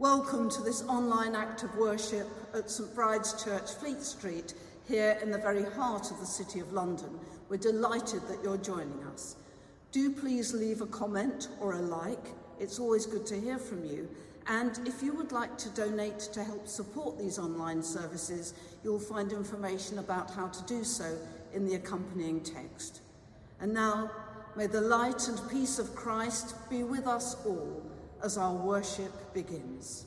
Welcome to this online act of worship at St Bride's Church, Fleet Street, here in the very heart of the City of London. We're delighted that you're joining us. Do please leave a comment or a like. It's always good to hear from you. And if you would like to donate to help support these online services, you'll find information about how to do so in the accompanying text. And now, may the light and peace of Christ be with us all as our worship begins.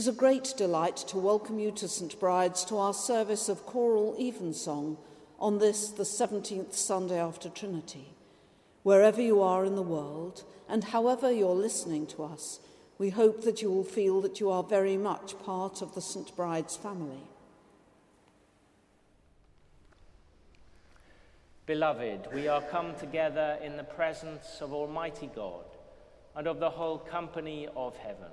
Is a great delight to welcome you to St Bride's to our service of choral evensong on this, the 17th Sunday after Trinity. Wherever you are in the world, and however you're listening to us, we hope that you will feel that you are very much part of the St Bride's family. Beloved, we are come together in the presence of Almighty God and of the whole company of heaven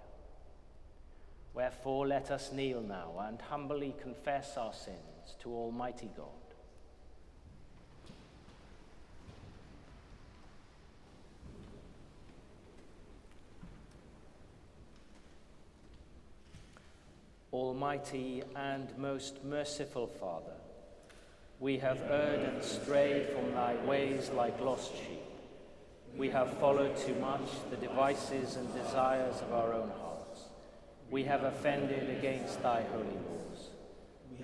Wherefore, let us kneel now and humbly confess our sins to Almighty God. Almighty and most merciful Father, we have erred and strayed from thy ways like lost sheep. We have followed too much the devices and desires of our own hearts we have offended against thy holy laws.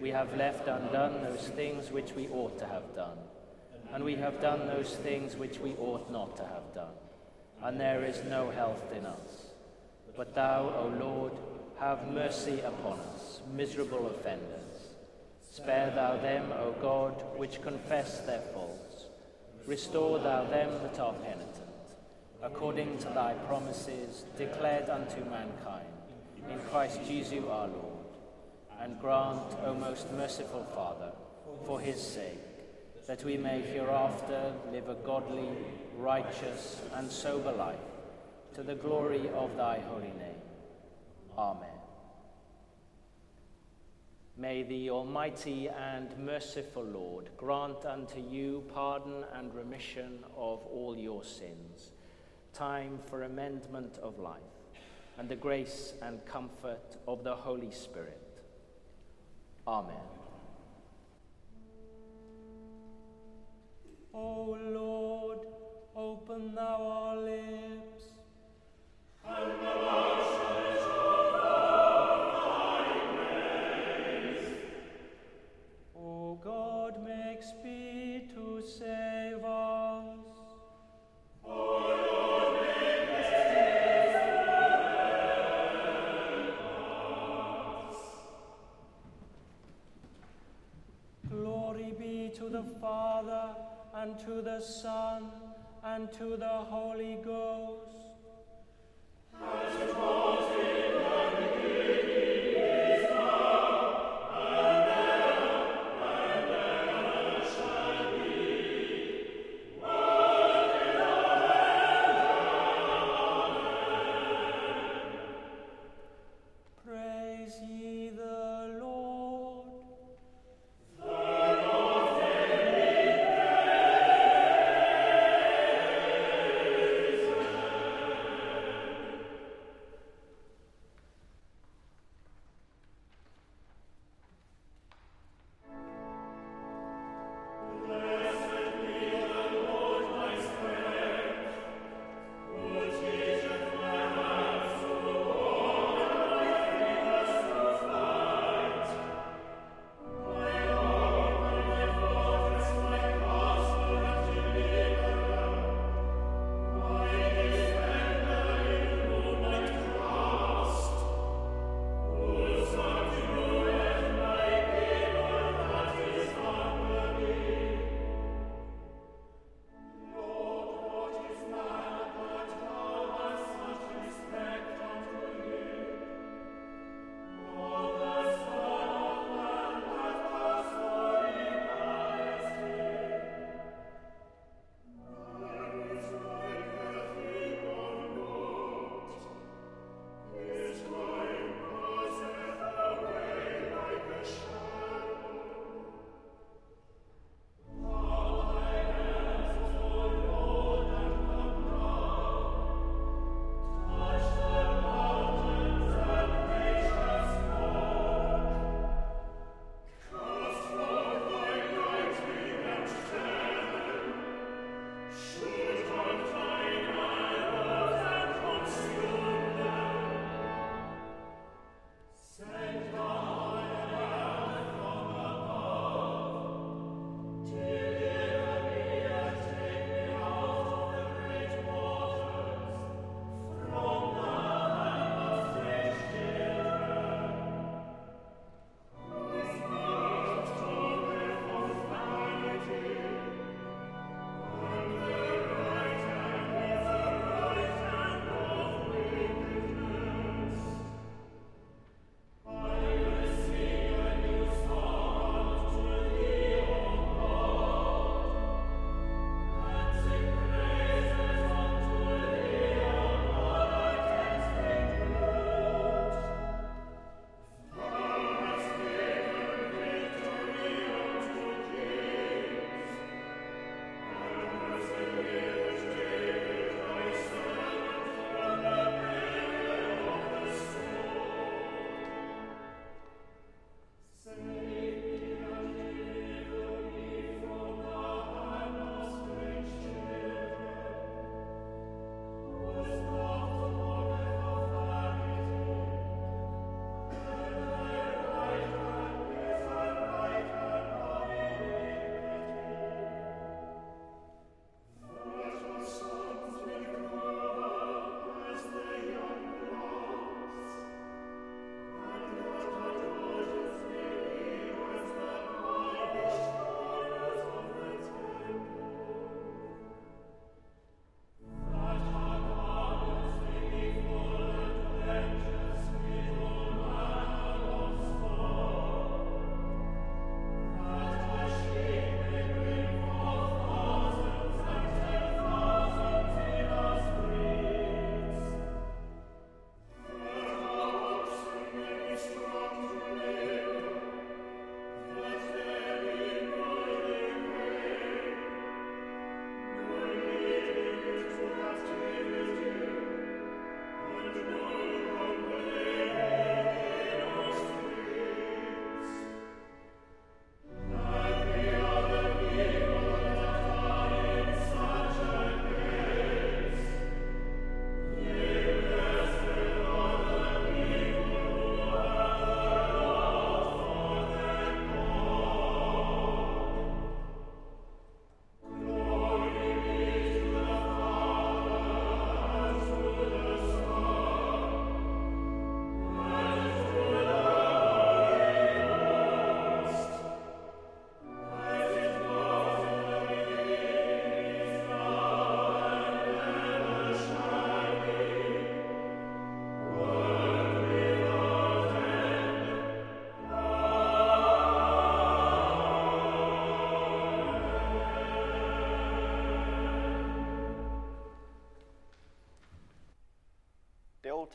We have left undone those things which we ought to have done, and we have done those things which we ought not to have done, and there is no health in us. But thou, O Lord, have mercy upon us, miserable offenders. Spare thou them, O God, which confess their faults. Restore thou them that are penitent, according to thy promises declared unto mankind, in Christ Jesus our Lord. And grant, O most merciful Father, for his sake, that we may hereafter live a godly, righteous, and sober life, to the glory of thy holy name. Amen. May the Almighty and merciful Lord grant unto you pardon and remission of all your sins, time for amendment of life, and the grace and comfort of the Holy Spirit. Amen. O Lord, open thou our lips. And to the Son, and to the Holy Ghost.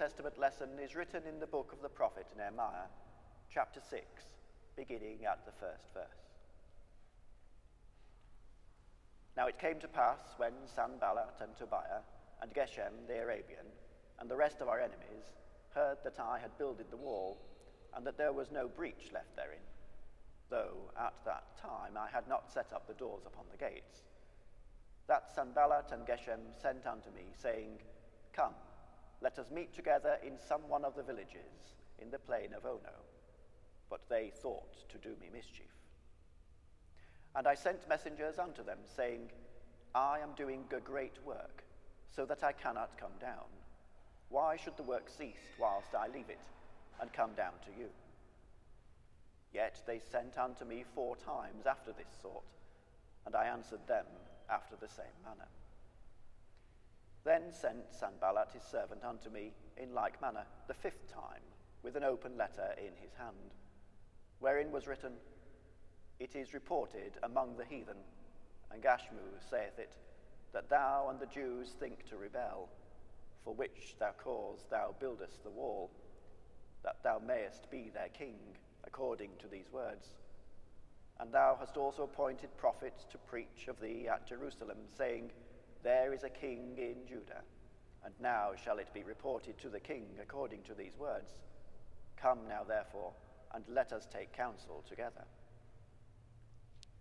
Testament lesson is written in the book of the prophet Nehemiah, chapter 6, beginning at the first verse. Now it came to pass when Sanballat and Tobiah and Geshem the Arabian and the rest of our enemies heard that I had builded the wall and that there was no breach left therein, though at that time I had not set up the doors upon the gates, that Sanballat and Geshem sent unto me, saying, Come, let us meet together in some one of the villages in the plain of Ono. But they thought to do me mischief. And I sent messengers unto them, saying, I am doing a great work, so that I cannot come down. Why should the work cease whilst I leave it, and come down to you? Yet they sent unto me four times after this sort, and I answered them after the same manner. Then sent Sanballat his servant unto me in like manner the fifth time, with an open letter in his hand, wherein was written, It is reported among the heathen, and Gashmu saith it, that thou and the Jews think to rebel, for which thou cause thou buildest the wall, that thou mayest be their king, according to these words. And thou hast also appointed prophets to preach of thee at Jerusalem, saying, there is a king in Judah, and now shall it be reported to the king according to these words. Come now, therefore, and let us take counsel together.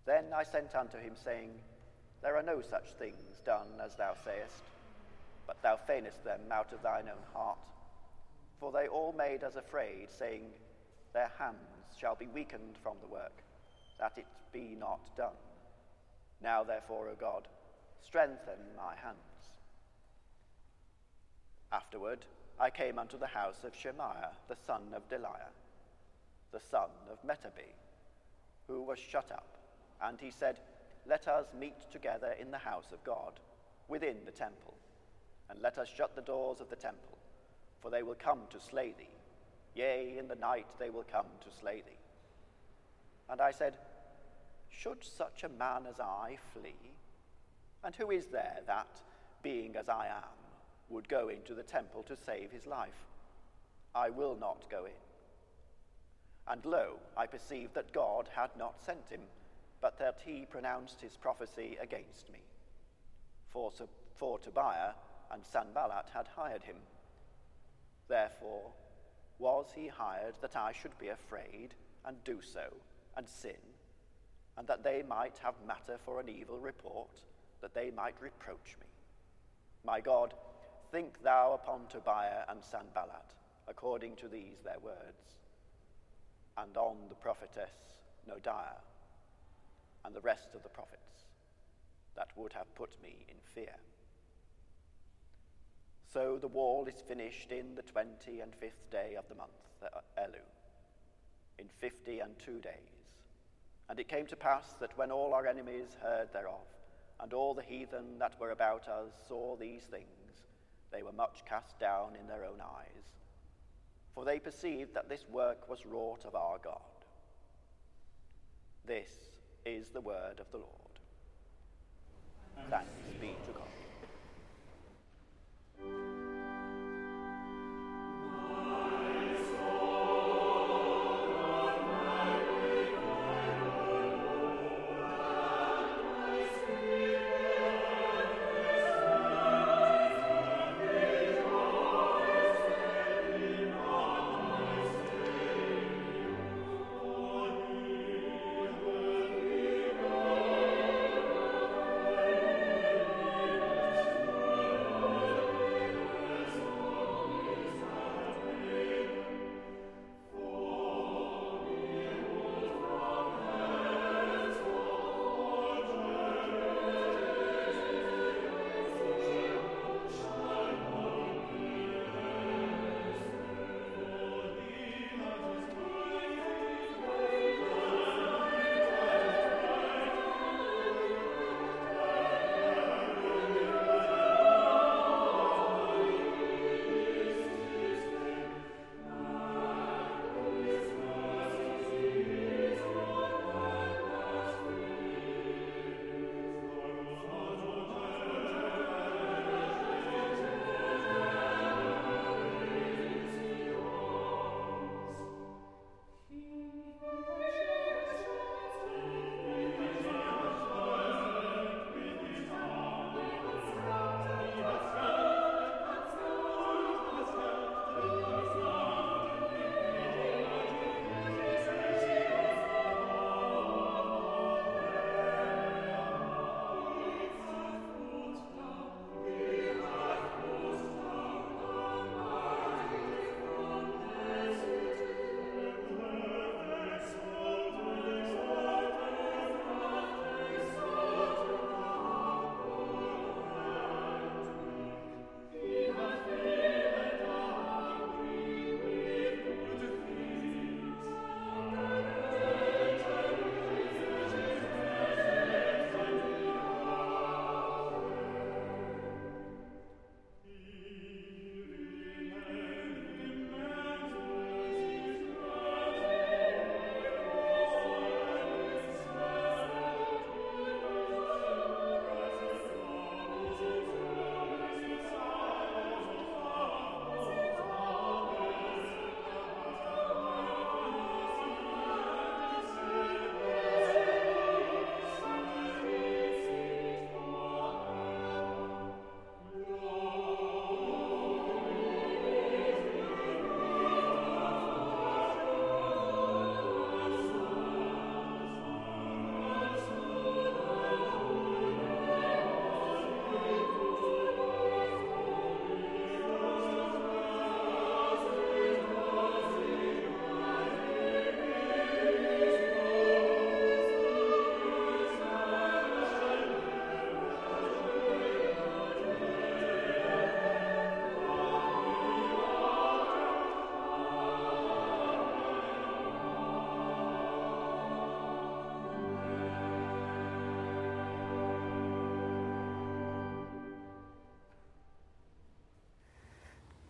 Then I sent unto him, saying, There are no such things done as thou sayest, but thou feignest them out of thine own heart. For they all made us afraid, saying, Their hands shall be weakened from the work, that it be not done. Now, therefore, O God, strengthen my hands. Afterward, I came unto the house of Shemaiah, the son of Delaiah, the son of Metabee, who was shut up. And he said, Let us meet together in the house of God, within the temple, and let us shut the doors of the temple, for they will come to slay thee. Yea, in the night they will come to slay thee. And I said, Should such a man as I flee? And who is there that, being as I am, would go into the temple to save his life? I will not go in. And lo, I perceived that God had not sent him, but that he pronounced his prophecy against me. For, for Tobiah and Sanballat had hired him. Therefore, was he hired that I should be afraid and do so and sin, and that they might have matter for an evil report? That they might reproach me. My God, think thou upon Tobiah and Sanballat, according to these their words, and on the prophetess Noadiah, and the rest of the prophets, that would have put me in fear. So the wall is finished in the twenty and fifth day of the month, Elul, in fifty and two days. And it came to pass that when all our enemies heard thereof, and all the heathen that were about us saw these things, they were much cast down in their own eyes, for they perceived that this work was wrought of our God. This is the word of the Lord. Thanks be to God.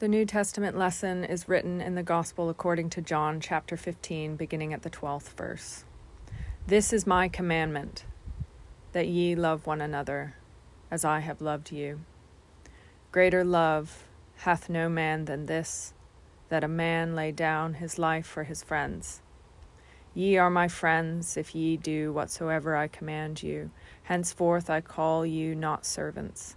The New Testament lesson is written in the Gospel according to John chapter 15, beginning at the 12th verse. This is my commandment, that ye love one another, as I have loved you. Greater love hath no man than this, that a man lay down his life for his friends. Ye are my friends, if ye do whatsoever I command you. Henceforth I call you not servants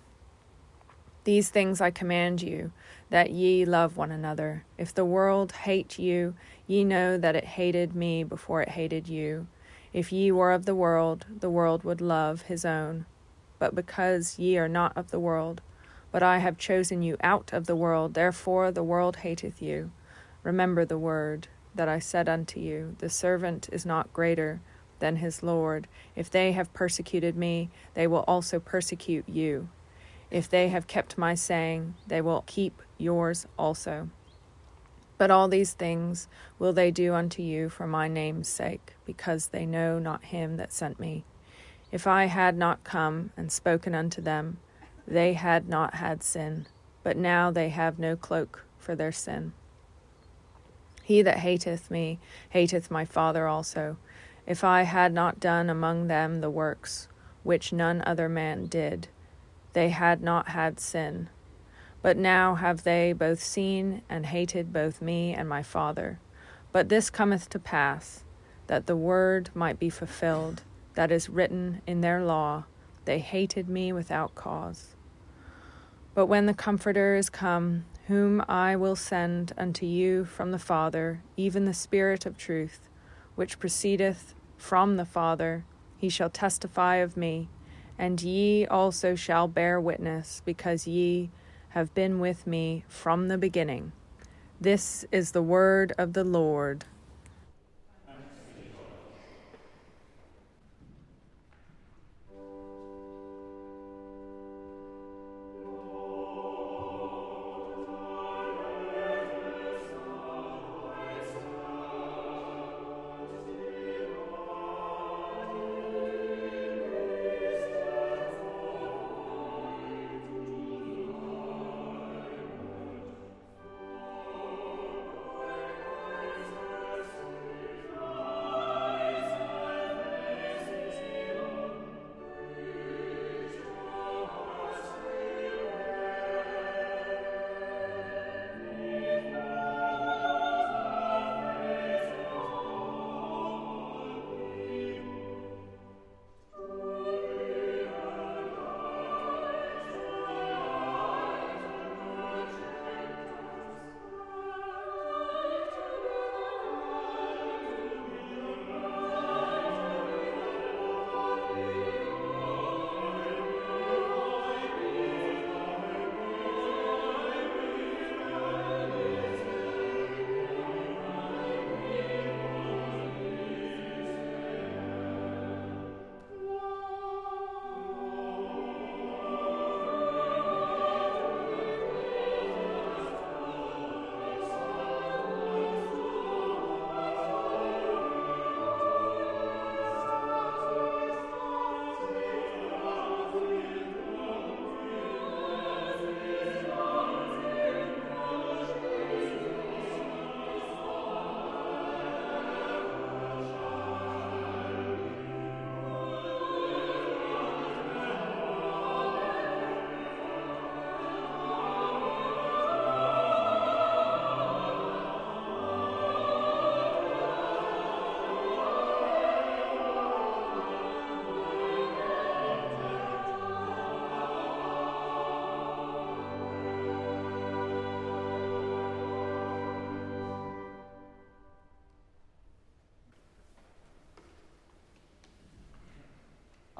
These things I command you, that ye love one another. If the world hate you, ye know that it hated me before it hated you. If ye were of the world, the world would love his own. But because ye are not of the world, but I have chosen you out of the world, therefore the world hateth you. Remember the word that I said unto you The servant is not greater than his Lord. If they have persecuted me, they will also persecute you. If they have kept my saying, they will keep yours also. But all these things will they do unto you for my name's sake, because they know not him that sent me. If I had not come and spoken unto them, they had not had sin, but now they have no cloak for their sin. He that hateth me hateth my Father also. If I had not done among them the works which none other man did, they had not had sin. But now have they both seen and hated both me and my Father. But this cometh to pass, that the word might be fulfilled, that is written in their law, They hated me without cause. But when the Comforter is come, whom I will send unto you from the Father, even the Spirit of truth, which proceedeth from the Father, he shall testify of me. And ye also shall bear witness, because ye have been with me from the beginning. This is the word of the Lord.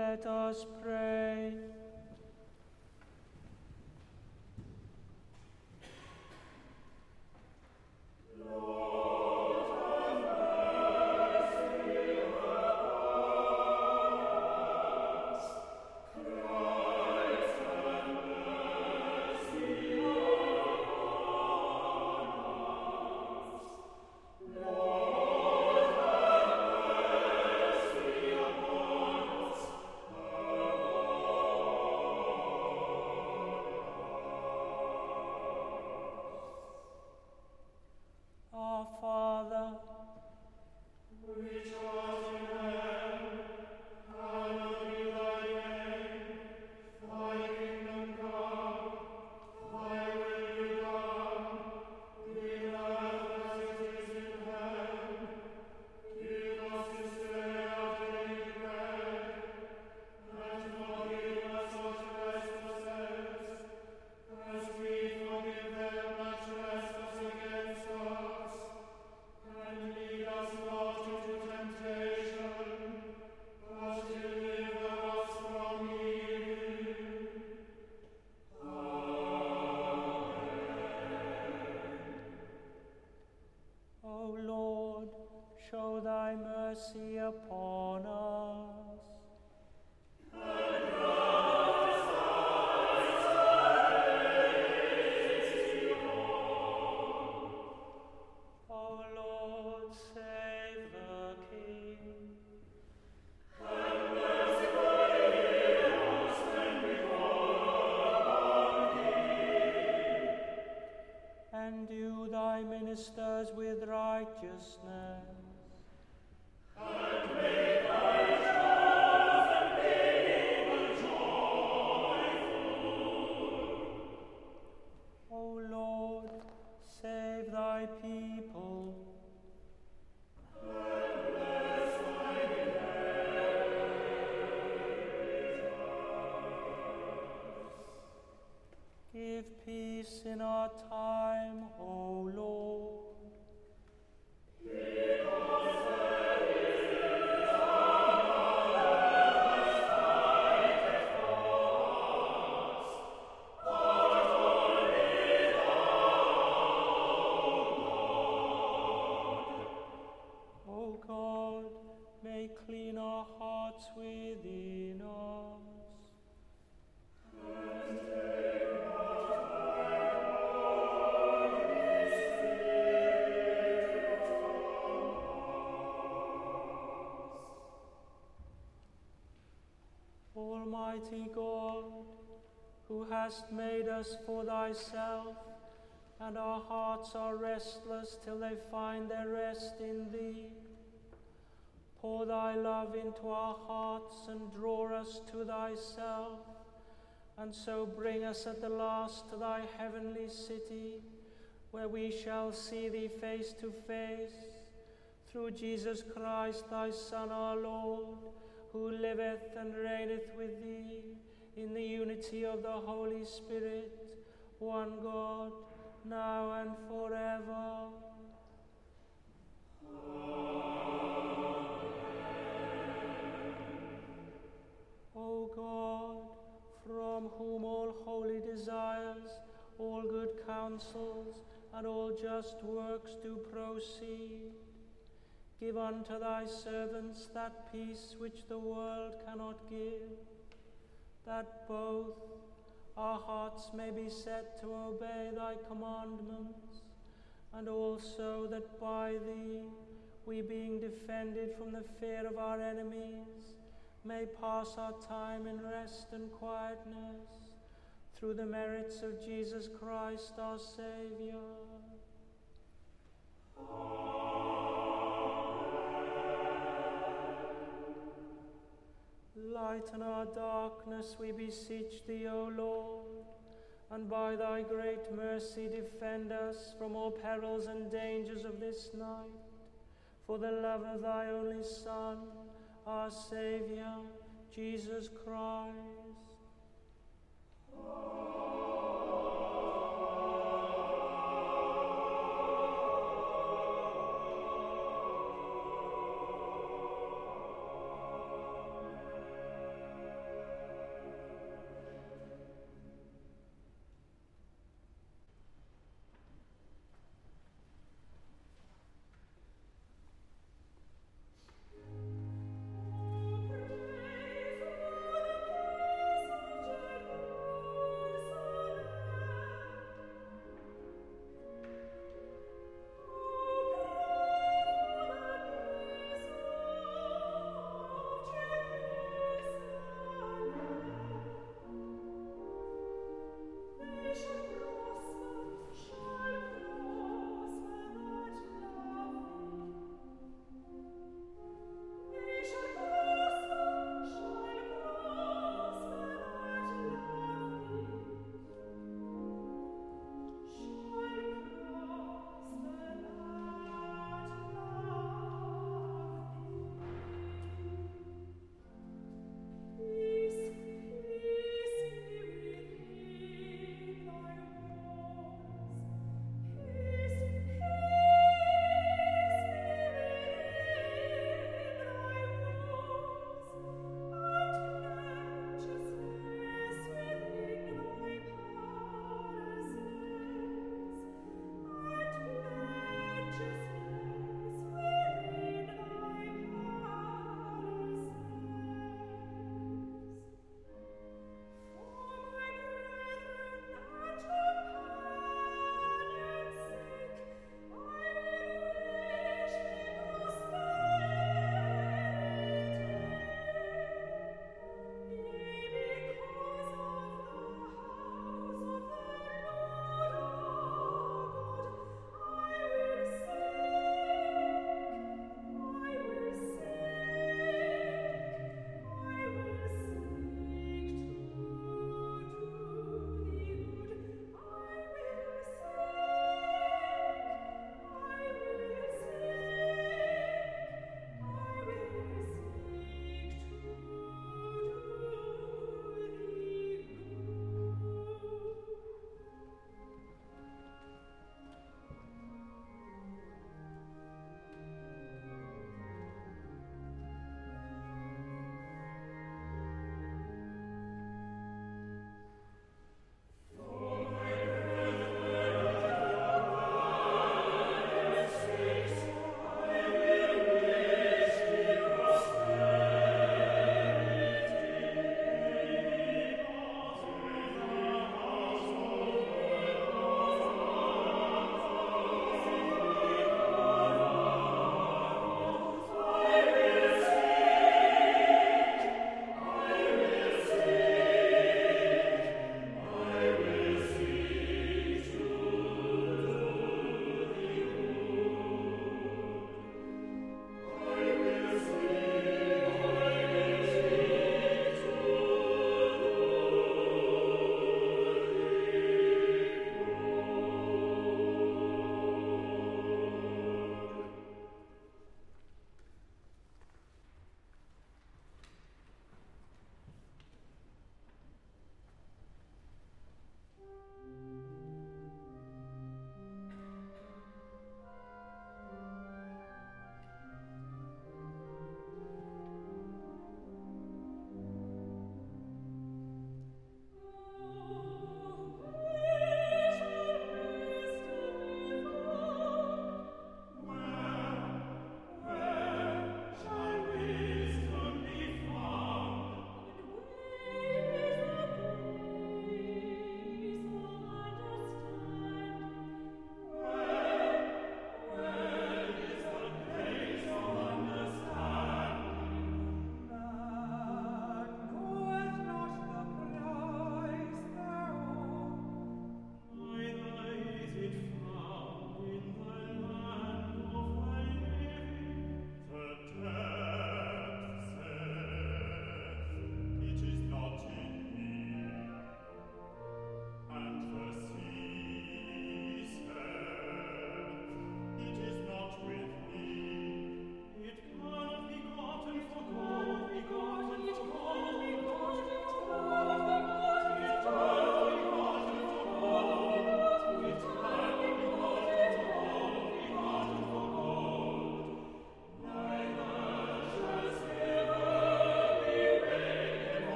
Let us pray. Our Almighty God, who hast made us for thyself, and our hearts are restless till they find their rest in thee. Pour thy love into our hearts and draw us to thyself, and so bring us at the last to thy heavenly city, where we shall see thee face to face, through Jesus Christ, thy Son, our Lord, who liveth and reigneth with thee in the unity of the Holy Spirit, one God, now and forever. O God, from whom all holy desires, all good counsels, and all just works do proceed, give unto thy servants that peace which the world cannot give, that both our hearts may be set to obey thy commandments, and also that by thee we, being defended from the fear of our enemies, may pass our time in rest and quietness through the merits of Jesus Christ our Saviour. Lighten our darkness, we beseech thee, O Lord, and by thy great mercy defend us from all perils and dangers of this night, for the love of thy only Son, our Saviour, Jesus Christ.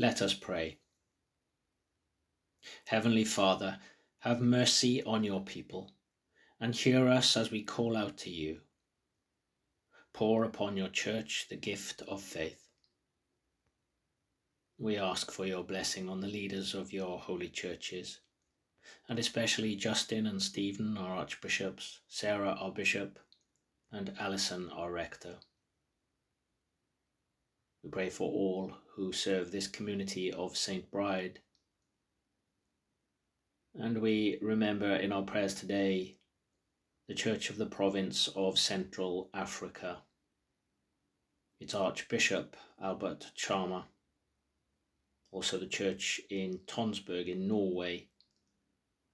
Let us pray. Heavenly Father, have mercy on your people and hear us as we call out to you. Pour upon your church the gift of faith. We ask for your blessing on the leaders of your holy churches, and especially Justin and Stephen, our archbishops, Sarah, our bishop, and Alison, our rector. We pray for all who serve this community of St. Bride. And we remember in our prayers today the Church of the Province of Central Africa, its Archbishop Albert Chama, also the church in Tonsberg in Norway,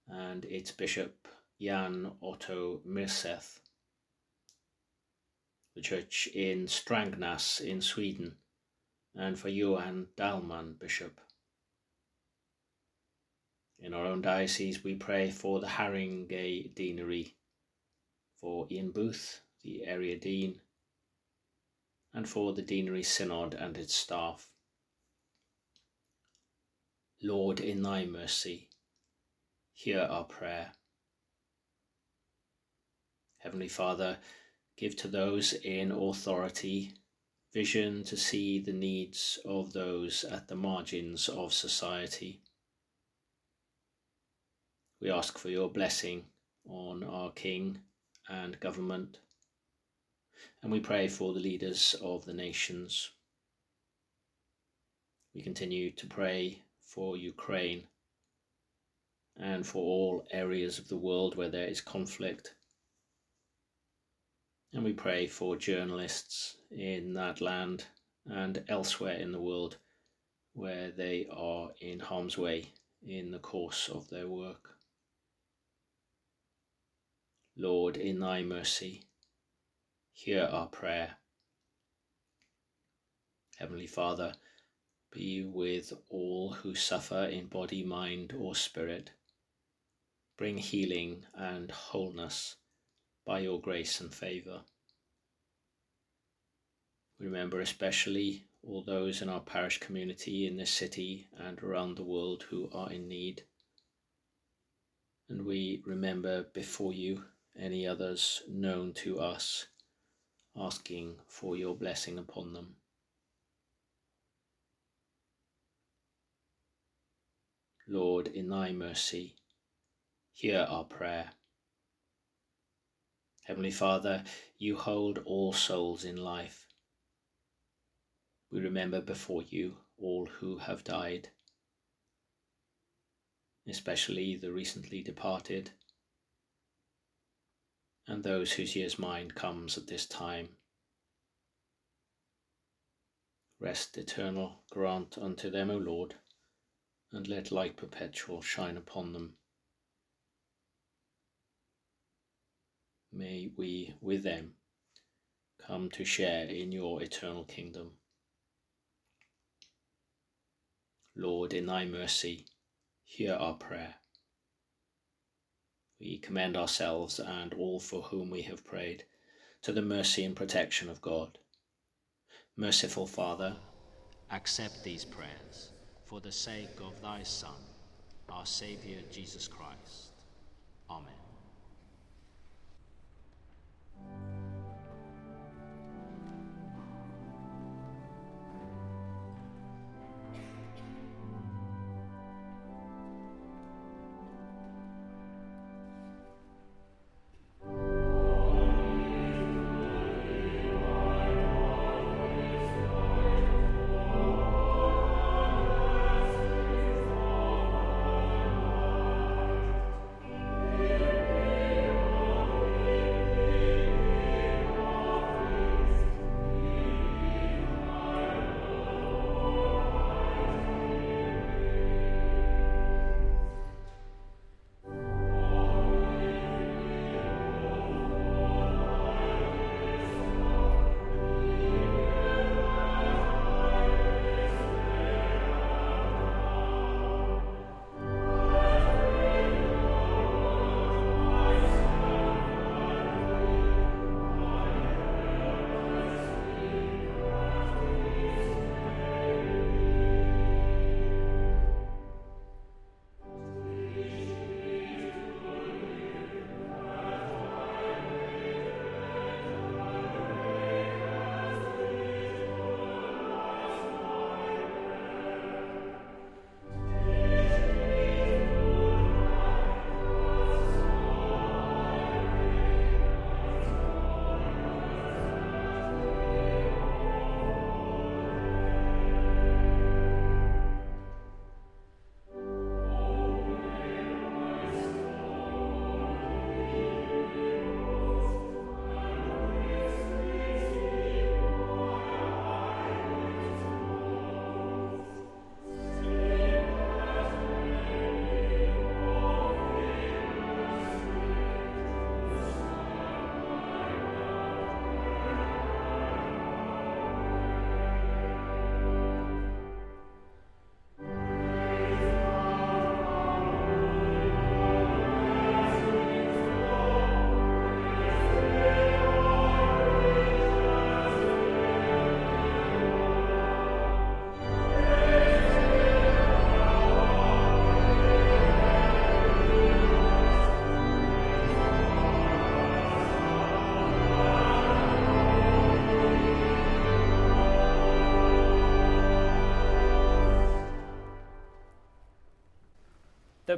and its Bishop Jan Otto Myrseth, the church in Strängnäs in Sweden, and for Johan Dalman, Bishop. In our own diocese, we pray for the Haringey Deanery, for Ian Booth, the area dean, and for the Deanery Synod and its staff. Lord, in thy mercy, hear our prayer. Heavenly Father, give to those in authority vision to see the needs of those at the margins of society. We ask for your blessing on our King and government, and we pray for the leaders of the nations. We continue to pray for Ukraine and for all areas of the world where there is conflict and we pray for journalists in that land and elsewhere in the world where they are in harm's way in the course of their work. Lord, in thy mercy, hear our prayer. Heavenly Father, be with all who suffer in body, mind, or spirit. Bring healing and wholeness by your grace and favour. We remember especially all those in our parish community in this city and around the world who are in need. And we remember before you any others known to us, asking for your blessing upon them. Lord, in thy mercy, hear our prayer. Heavenly Father, you hold all souls in life. We remember before you all who have died, especially the recently departed, and those whose year's mind comes at this time. Rest eternal grant unto them, O Lord, and let light perpetual shine upon them. May we, with them, come to share in your eternal kingdom. Lord, in thy mercy, hear our prayer. We commend ourselves and all for whom we have prayed to the mercy and protection of God. Merciful Father, accept these prayers for the sake of thy Son, our Saviour Jesus Christ. Amen.